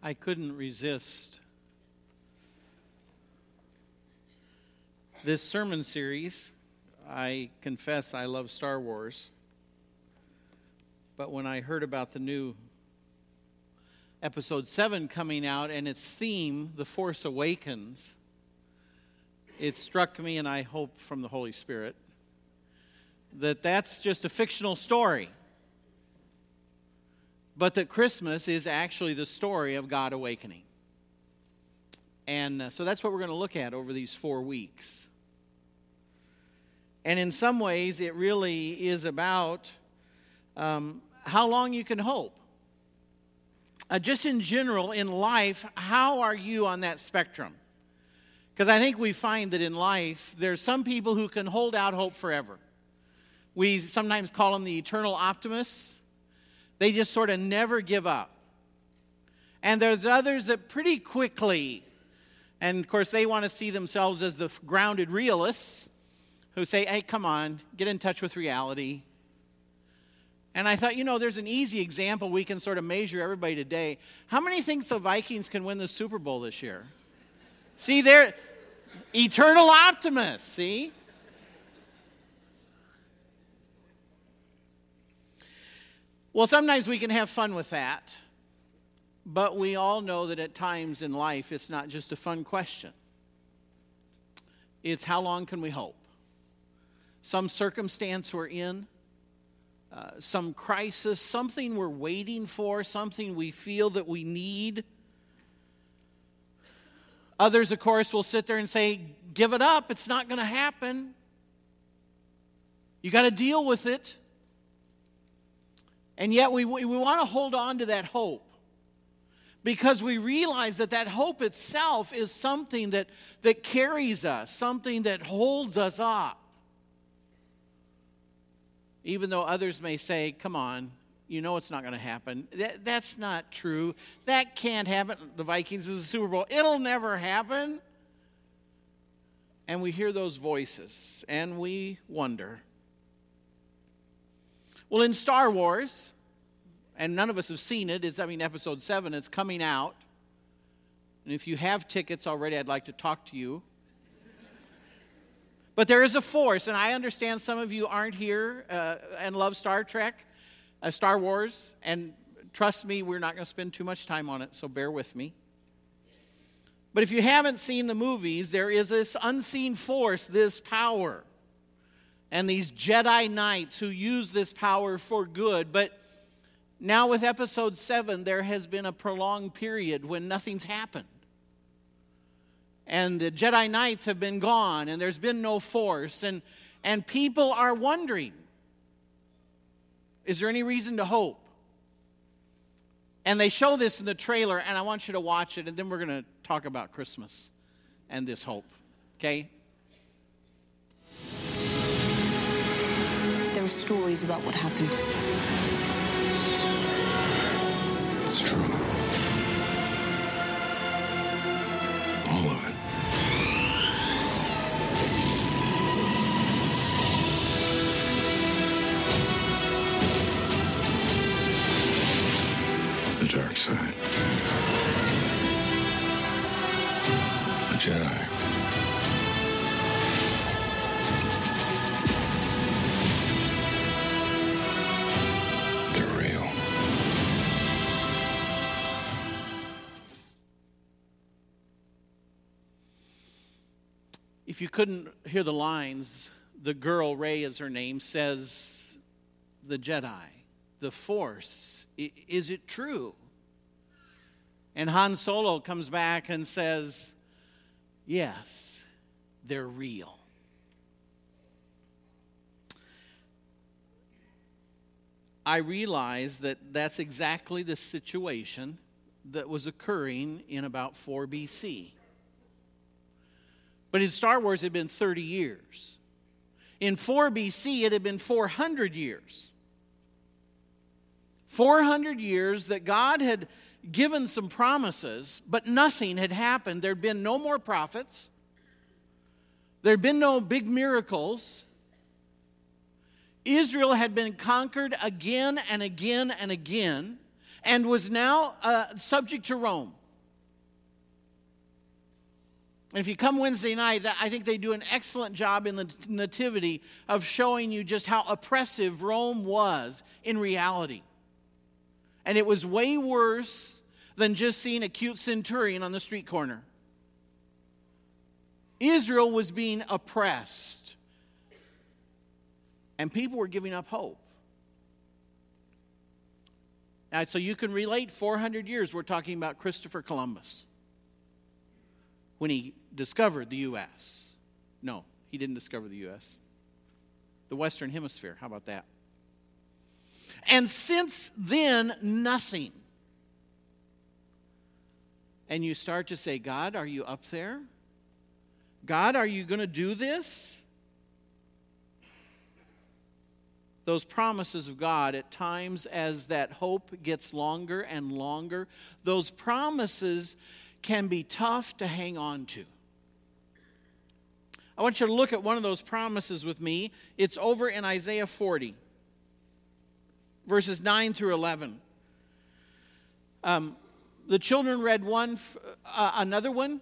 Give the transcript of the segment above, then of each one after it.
I couldn't resist this sermon series. I confess I love Star Wars. But when I heard about the new episode 7 coming out and its theme, The Force Awakens, it struck me, and I hope from the Holy Spirit, that that's just a fictional story but that Christmas is actually the story of God awakening. And uh, so that's what we're going to look at over these four weeks. And in some ways, it really is about um, how long you can hope. Uh, just in general, in life, how are you on that spectrum? Because I think we find that in life, there's some people who can hold out hope forever. We sometimes call them the eternal optimists. They just sort of never give up. And there's others that pretty quickly, and of course, they want to see themselves as the grounded realists who say, hey, come on, get in touch with reality. And I thought, you know, there's an easy example we can sort of measure everybody today. How many thinks the Vikings can win the Super Bowl this year? see, they're eternal optimists, see? Well, sometimes we can have fun with that, but we all know that at times in life it's not just a fun question. It's how long can we hope? Some circumstance we're in, uh, some crisis, something we're waiting for, something we feel that we need. Others, of course, will sit there and say, Give it up, it's not going to happen. You got to deal with it. And yet we, we want to hold on to that hope because we realize that that hope itself is something that, that carries us, something that holds us up. Even though others may say, come on, you know it's not going to happen. That, that's not true. That can't happen. The Vikings is a Super Bowl. It'll never happen. And we hear those voices and we wonder well, in Star Wars, and none of us have seen it, it's, I mean, episode 7, it's coming out. And if you have tickets already, I'd like to talk to you. But there is a force, and I understand some of you aren't here uh, and love Star Trek, uh, Star Wars, and trust me, we're not going to spend too much time on it, so bear with me. But if you haven't seen the movies, there is this unseen force, this power and these Jedi Knights who use this power for good. But now, with episode 7, there has been a prolonged period when nothing's happened. And the Jedi Knights have been gone, and there's been no force. And, and people are wondering is there any reason to hope? And they show this in the trailer, and I want you to watch it, and then we're going to talk about Christmas and this hope. Okay? Are stories about what happened. It's true. Couldn't hear the lines, the girl, Rey is her name, says, The Jedi, the Force, is it true? And Han Solo comes back and says, Yes, they're real. I realize that that's exactly the situation that was occurring in about 4 BC. But in Star Wars, it had been 30 years. In 4 BC, it had been 400 years. 400 years that God had given some promises, but nothing had happened. There'd been no more prophets, there'd been no big miracles. Israel had been conquered again and again and again. and was now uh, subject to Rome. And if you come Wednesday night, I think they do an excellent job in the Nativity of showing you just how oppressive Rome was in reality. And it was way worse than just seeing a cute centurion on the street corner. Israel was being oppressed, and people were giving up hope. So you can relate 400 years, we're talking about Christopher Columbus when he discovered the U.S. No, he didn't discover the U.S. The Western Hemisphere. How about that? And since then, nothing. And you start to say, God, are you up there? God, are you going to do this? Those promises of God, at times as that hope gets longer and longer, those promises can be tough to hang on to. I want you to look at one of those promises with me. It's over in Isaiah 40, verses 9 through 11. Um, the children read one, uh, another one.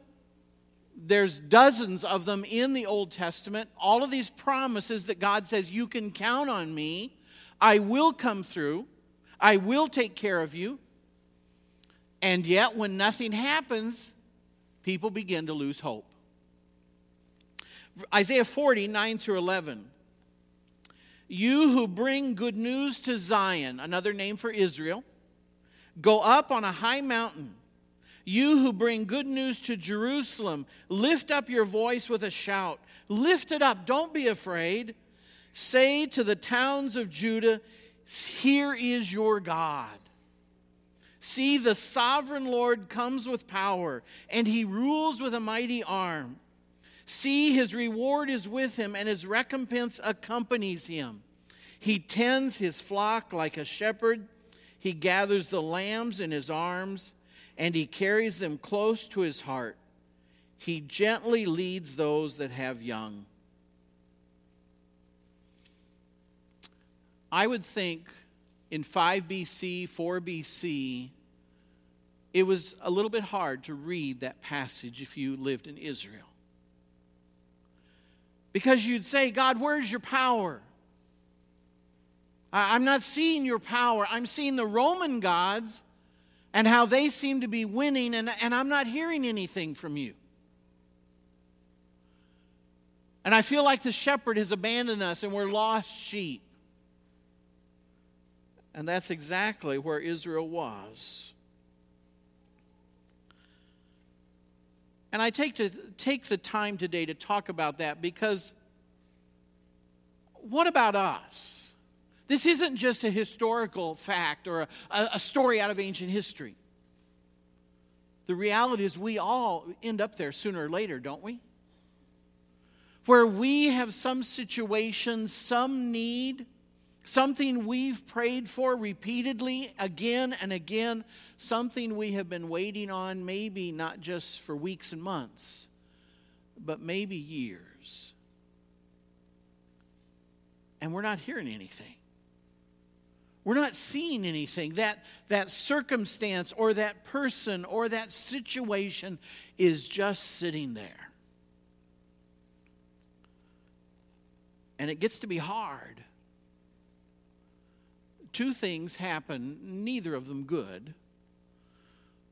There's dozens of them in the Old Testament. All of these promises that God says, You can count on me. I will come through. I will take care of you. And yet, when nothing happens, people begin to lose hope. Isaiah 40, 9 through 11. You who bring good news to Zion, another name for Israel, go up on a high mountain. You who bring good news to Jerusalem, lift up your voice with a shout. Lift it up, don't be afraid. Say to the towns of Judah, Here is your God. See, the sovereign Lord comes with power, and he rules with a mighty arm. See, his reward is with him, and his recompense accompanies him. He tends his flock like a shepherd. He gathers the lambs in his arms, and he carries them close to his heart. He gently leads those that have young. I would think in 5 BC, 4 BC, it was a little bit hard to read that passage if you lived in Israel. Because you'd say, God, where's your power? I'm not seeing your power. I'm seeing the Roman gods and how they seem to be winning, and, and I'm not hearing anything from you. And I feel like the shepherd has abandoned us and we're lost sheep. And that's exactly where Israel was. And I take, to, take the time today to talk about that because what about us? This isn't just a historical fact or a, a story out of ancient history. The reality is, we all end up there sooner or later, don't we? Where we have some situation, some need, something we've prayed for repeatedly again and again, something we have been waiting on, maybe not just for weeks and months, but maybe years. And we're not hearing anything. We're not seeing anything. That, that circumstance or that person or that situation is just sitting there. And it gets to be hard two things happen, neither of them good.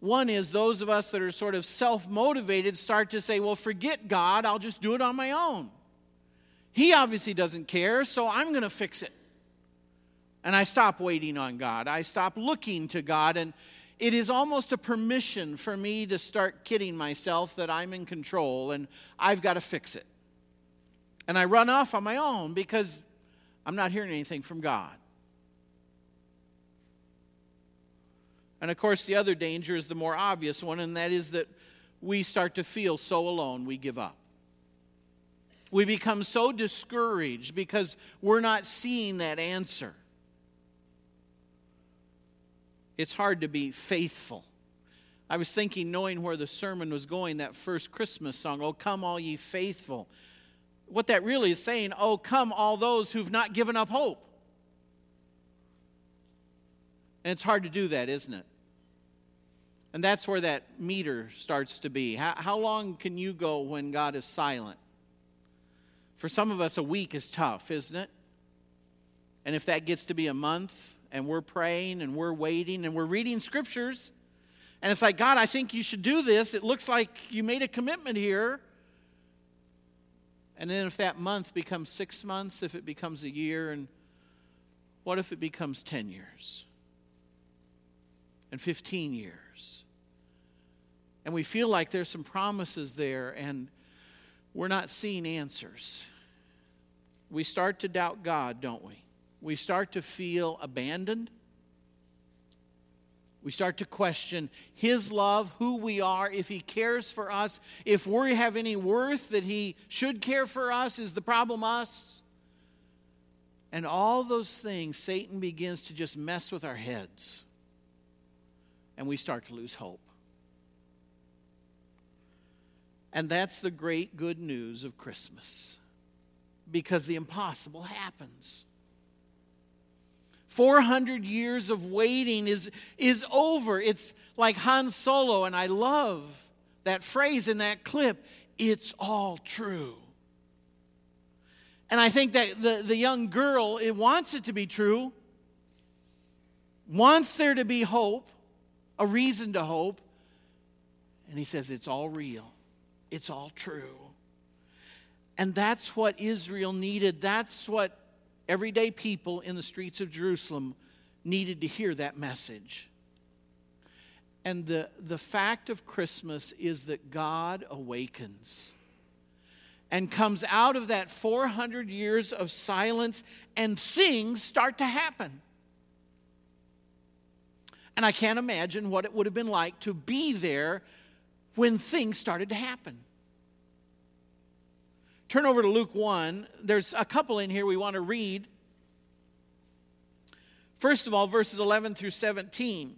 One is those of us that are sort of self motivated start to say, well, forget God, I'll just do it on my own. He obviously doesn't care, so I'm going to fix it. And I stop waiting on God. I stop looking to God. And it is almost a permission for me to start kidding myself that I'm in control and I've got to fix it. And I run off on my own because I'm not hearing anything from God. And of course, the other danger is the more obvious one, and that is that we start to feel so alone we give up. We become so discouraged because we're not seeing that answer. It's hard to be faithful. I was thinking, knowing where the sermon was going, that first Christmas song, Oh, come, all ye faithful. What that really is saying, Oh, come, all those who've not given up hope. And it's hard to do that, isn't it? And that's where that meter starts to be. How, how long can you go when God is silent? For some of us, a week is tough, isn't it? And if that gets to be a month and we're praying and we're waiting and we're reading scriptures, and it's like, God, I think you should do this. It looks like you made a commitment here. And then if that month becomes six months, if it becomes a year, and what if it becomes 10 years? And 15 years? And we feel like there's some promises there and we're not seeing answers. We start to doubt God, don't we? We start to feel abandoned. We start to question His love, who we are, if He cares for us, if we have any worth that He should care for us. Is the problem us? And all those things, Satan begins to just mess with our heads. And we start to lose hope. And that's the great good news of Christmas because the impossible happens. 400 years of waiting is, is over. It's like Han Solo, and I love that phrase in that clip it's all true. And I think that the, the young girl, it wants it to be true, wants there to be hope, a reason to hope. And he says, it's all real it's all true. And that's what Israel needed. That's what everyday people in the streets of Jerusalem needed to hear that message. And the, the fact of Christmas is that God awakens and comes out of that 400 years of silence, and things start to happen. And I can't imagine what it would have been like to be there when things started to happen. Turn over to Luke 1. There's a couple in here we want to read. First of all, verses 11 through 17.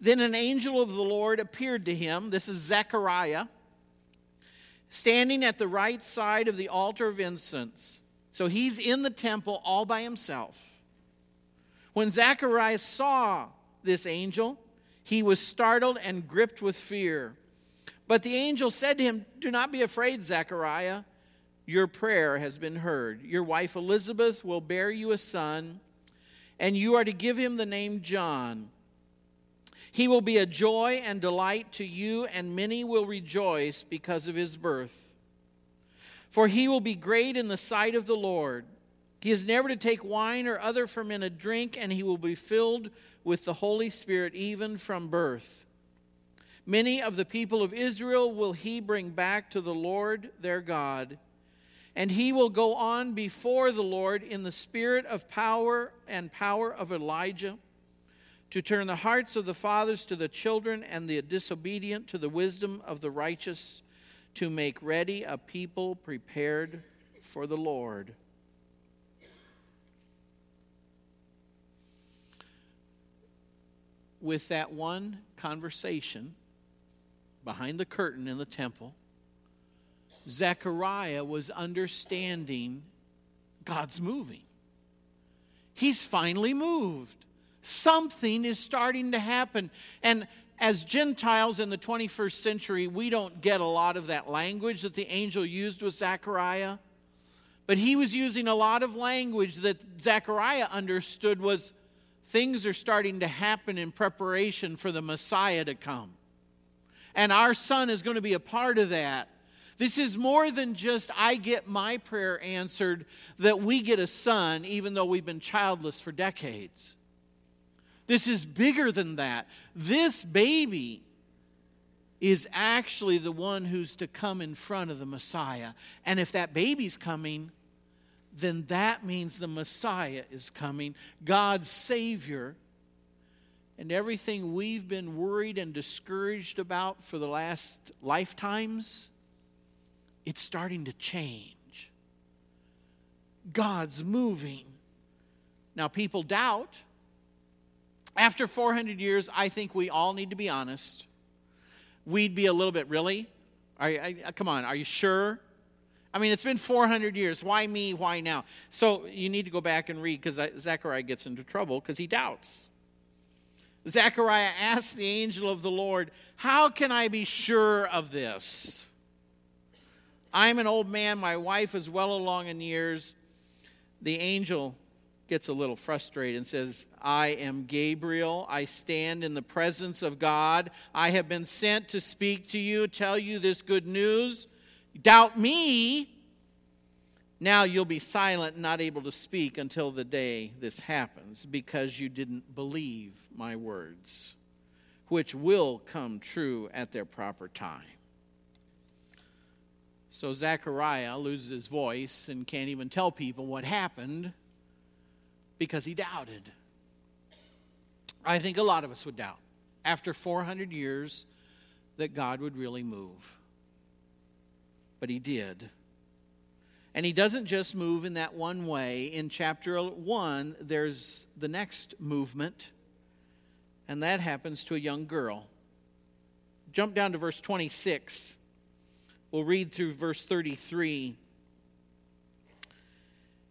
Then an angel of the Lord appeared to him. This is Zechariah standing at the right side of the altar of incense. So he's in the temple all by himself. When Zacharias saw this angel, he was startled and gripped with fear. But the angel said to him, Do not be afraid, Zechariah. Your prayer has been heard. Your wife Elizabeth will bear you a son, and you are to give him the name John. He will be a joy and delight to you, and many will rejoice because of his birth. For he will be great in the sight of the Lord. He is never to take wine or other fermented drink, and he will be filled with the Holy Spirit even from birth. Many of the people of Israel will he bring back to the Lord their God. And he will go on before the Lord in the spirit of power and power of Elijah to turn the hearts of the fathers to the children and the disobedient to the wisdom of the righteous, to make ready a people prepared for the Lord. With that one conversation behind the curtain in the temple, Zechariah was understanding God's moving. He's finally moved. Something is starting to happen. And as Gentiles in the 21st century, we don't get a lot of that language that the angel used with Zechariah. But he was using a lot of language that Zechariah understood was things are starting to happen in preparation for the Messiah to come. And our son is going to be a part of that. This is more than just I get my prayer answered, that we get a son, even though we've been childless for decades. This is bigger than that. This baby is actually the one who's to come in front of the Messiah. And if that baby's coming, then that means the Messiah is coming, God's Savior. And everything we've been worried and discouraged about for the last lifetimes, it's starting to change. God's moving. Now, people doubt after 400 years, I think we all need to be honest. we'd be a little bit, really? Are, you- I- come on, are you sure? I mean, it's been 400 years. Why me? Why now? So you need to go back and read because Zechariah gets into trouble because he doubts. Zechariah asks the angel of the Lord, How can I be sure of this? I'm an old man, my wife is well along in years. The angel gets a little frustrated and says, I am Gabriel. I stand in the presence of God. I have been sent to speak to you, tell you this good news. Doubt me. Now you'll be silent and not able to speak until the day this happens because you didn't believe my words, which will come true at their proper time. So Zechariah loses his voice and can't even tell people what happened because he doubted. I think a lot of us would doubt after 400 years that God would really move. But he did. And he doesn't just move in that one way. In chapter 1, there's the next movement, and that happens to a young girl. Jump down to verse 26. We'll read through verse 33.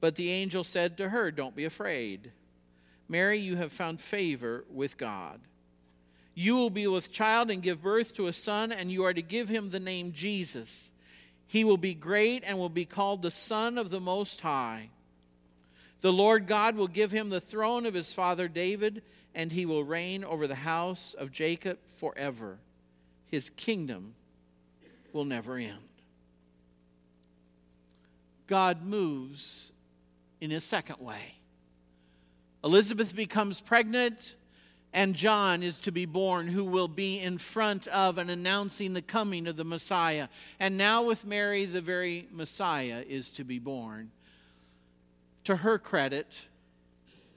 But the angel said to her, Don't be afraid. Mary, you have found favor with God. You will be with child and give birth to a son, and you are to give him the name Jesus. He will be great and will be called the Son of the Most High. The Lord God will give him the throne of his father David, and he will reign over the house of Jacob forever. His kingdom will never end. God moves in a second way. Elizabeth becomes pregnant, and John is to be born, who will be in front of and announcing the coming of the Messiah. And now, with Mary, the very Messiah is to be born. To her credit,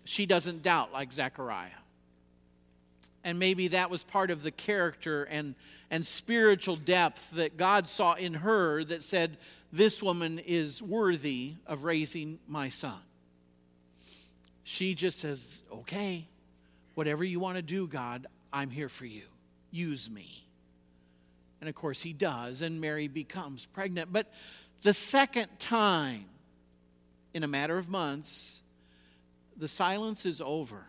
she doesn't doubt like Zechariah. And maybe that was part of the character and, and spiritual depth that God saw in her that said, This woman is worthy of raising my son. She just says, Okay, whatever you want to do, God, I'm here for you. Use me. And of course, he does, and Mary becomes pregnant. But the second time, in a matter of months, the silence is over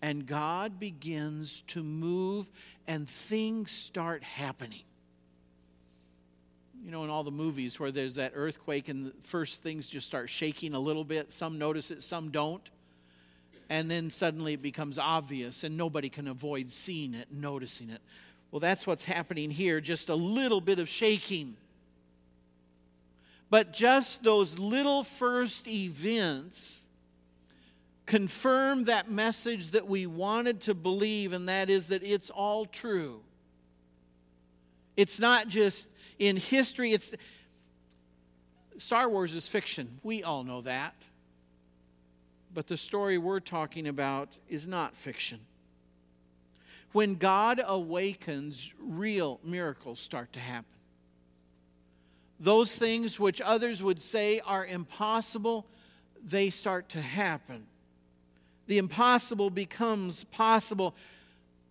and God begins to move and things start happening. You know, in all the movies where there's that earthquake and first things just start shaking a little bit, some notice it, some don't. And then suddenly it becomes obvious and nobody can avoid seeing it, noticing it. Well, that's what's happening here, just a little bit of shaking. But just those little first events confirm that message that we wanted to believe, and that is that it's all true. It's not just in history, it's Star Wars is fiction. We all know that. But the story we're talking about is not fiction. When God awakens, real miracles start to happen. Those things which others would say are impossible, they start to happen. The impossible becomes possible.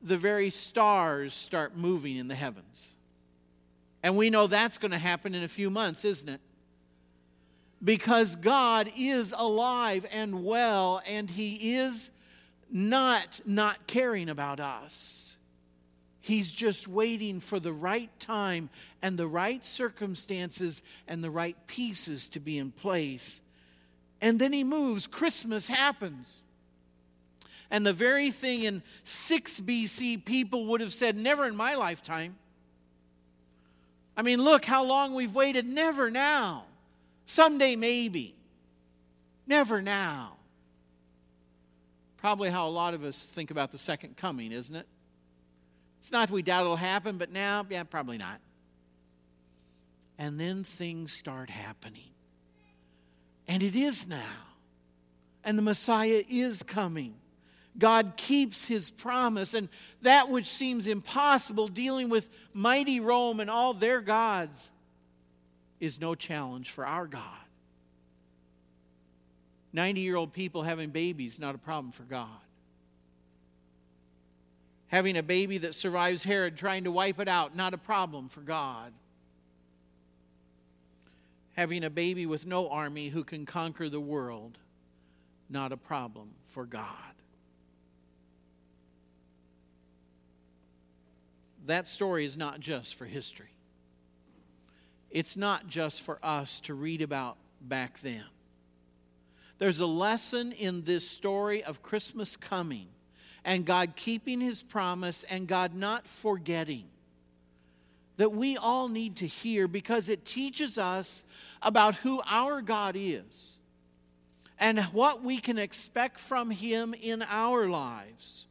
The very stars start moving in the heavens. And we know that's going to happen in a few months, isn't it? Because God is alive and well, and He is not not caring about us. He's just waiting for the right time and the right circumstances and the right pieces to be in place. And then He moves. Christmas happens. And the very thing in 6 BC people would have said, never in my lifetime. I mean, look how long we've waited. Never now. Someday, maybe. Never now. Probably how a lot of us think about the second coming, isn't it? It's not we doubt it'll happen, but now, yeah, probably not. And then things start happening. And it is now. And the Messiah is coming. God keeps his promise, and that which seems impossible, dealing with mighty Rome and all their gods, is no challenge for our God. 90 year old people having babies, not a problem for God. Having a baby that survives Herod trying to wipe it out, not a problem for God. Having a baby with no army who can conquer the world, not a problem for God. That story is not just for history. It's not just for us to read about back then. There's a lesson in this story of Christmas coming and God keeping his promise and God not forgetting that we all need to hear because it teaches us about who our God is and what we can expect from him in our lives.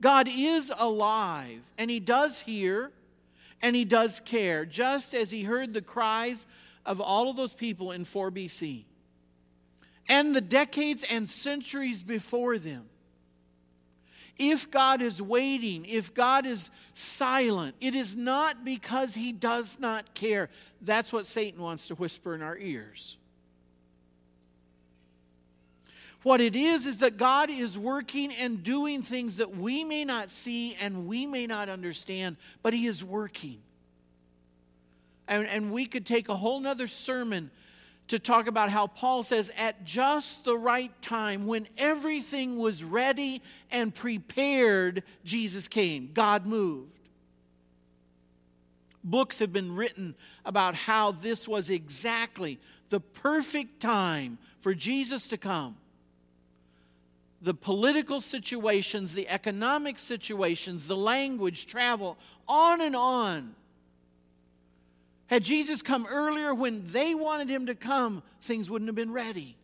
God is alive and he does hear and he does care, just as he heard the cries of all of those people in 4 BC and the decades and centuries before them. If God is waiting, if God is silent, it is not because he does not care. That's what Satan wants to whisper in our ears. What it is, is that God is working and doing things that we may not see and we may not understand, but He is working. And, and we could take a whole nother sermon to talk about how Paul says, at just the right time, when everything was ready and prepared, Jesus came. God moved. Books have been written about how this was exactly the perfect time for Jesus to come. The political situations, the economic situations, the language, travel, on and on had Jesus come earlier when they wanted him to come, things wouldn't have been ready.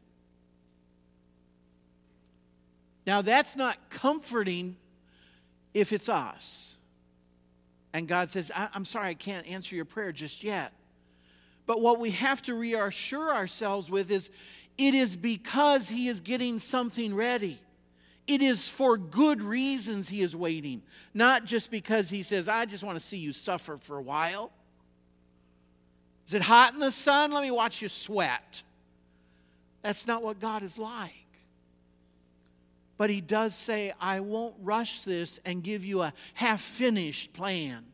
Now, that's not comforting if it's us. And God says, I'm sorry, I can't answer your prayer just yet. But what we have to reassure ourselves with is it is because He is getting something ready. It is for good reasons He is waiting, not just because He says, I just want to see you suffer for a while. Is it hot in the sun? Let me watch you sweat. That's not what God is like. But He does say, I won't rush this and give you a half finished plan.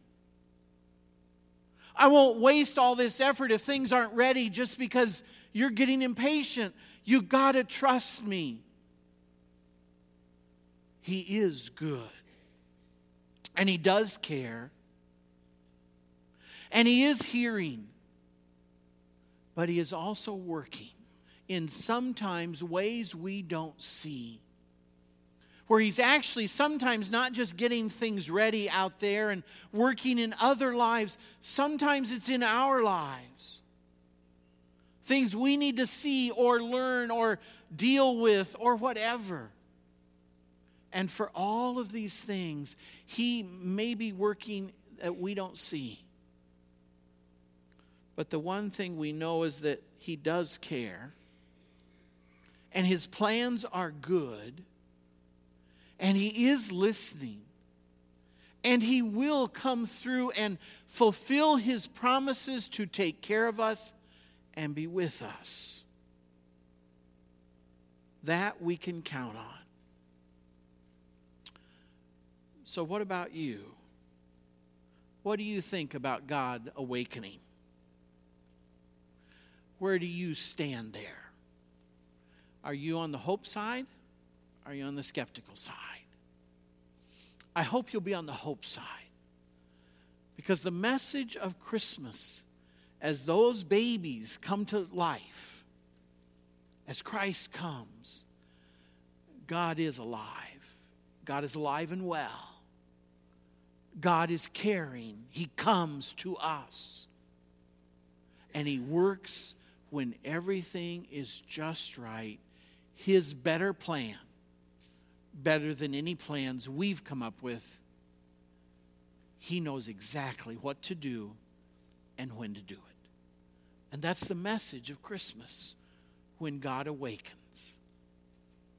I won't waste all this effort if things aren't ready just because you're getting impatient. You got to trust me. He is good. And He does care. And He is hearing but He is also working in sometimes ways we don't see. Where He's actually sometimes not just getting things ready out there and working in other lives, sometimes it's in our lives. Things we need to see or learn or deal with or whatever. And for all of these things, He may be working that we don't see. But the one thing we know is that He does care, and His plans are good, and He is listening, and He will come through and fulfill His promises to take care of us and be with us. That we can count on. So, what about you? What do you think about God awakening? where do you stand there? Are you on the hope side? Are you on the skeptical side? I hope you'll be on the hope side. Because the message of Christmas, as those babies come to life, as Christ comes, God is alive. God is alive and well. God is caring. He comes to us. And He works when everything is just right, His better plan, better than any plans we've come up with, He knows exactly what to do and when to do it. And that's the message of Christmas when God awakens.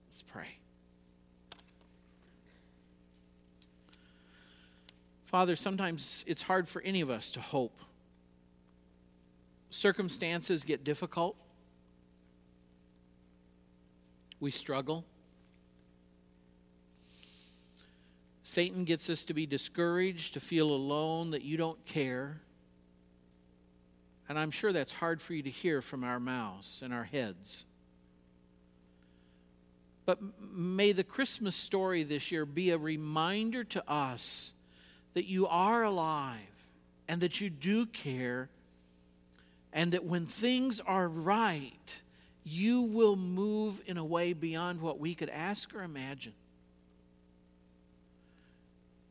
Let's pray. Father, sometimes it's hard for any of us to hope. Circumstances get difficult. We struggle. Satan gets us to be discouraged, to feel alone, that you don't care. And I'm sure that's hard for you to hear from our mouths and our heads. But may the Christmas story this year be a reminder to us that you are alive and that you do care, and that when things are right, you will move in a way beyond what we could ask or imagine.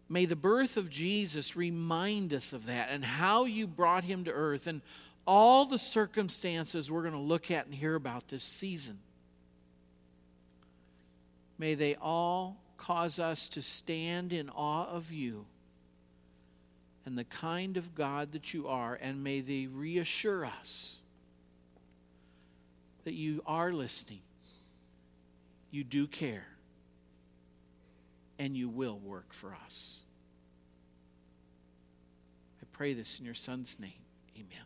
May the birth of Jesus remind us of that and how you brought him to earth and all the circumstances we're going to look at and hear about this season. May they all cause us to stand in awe of you and the kind of God that you are, and may they reassure us that you are listening, you do care, and you will work for us. I pray this in your Son's name. Amen.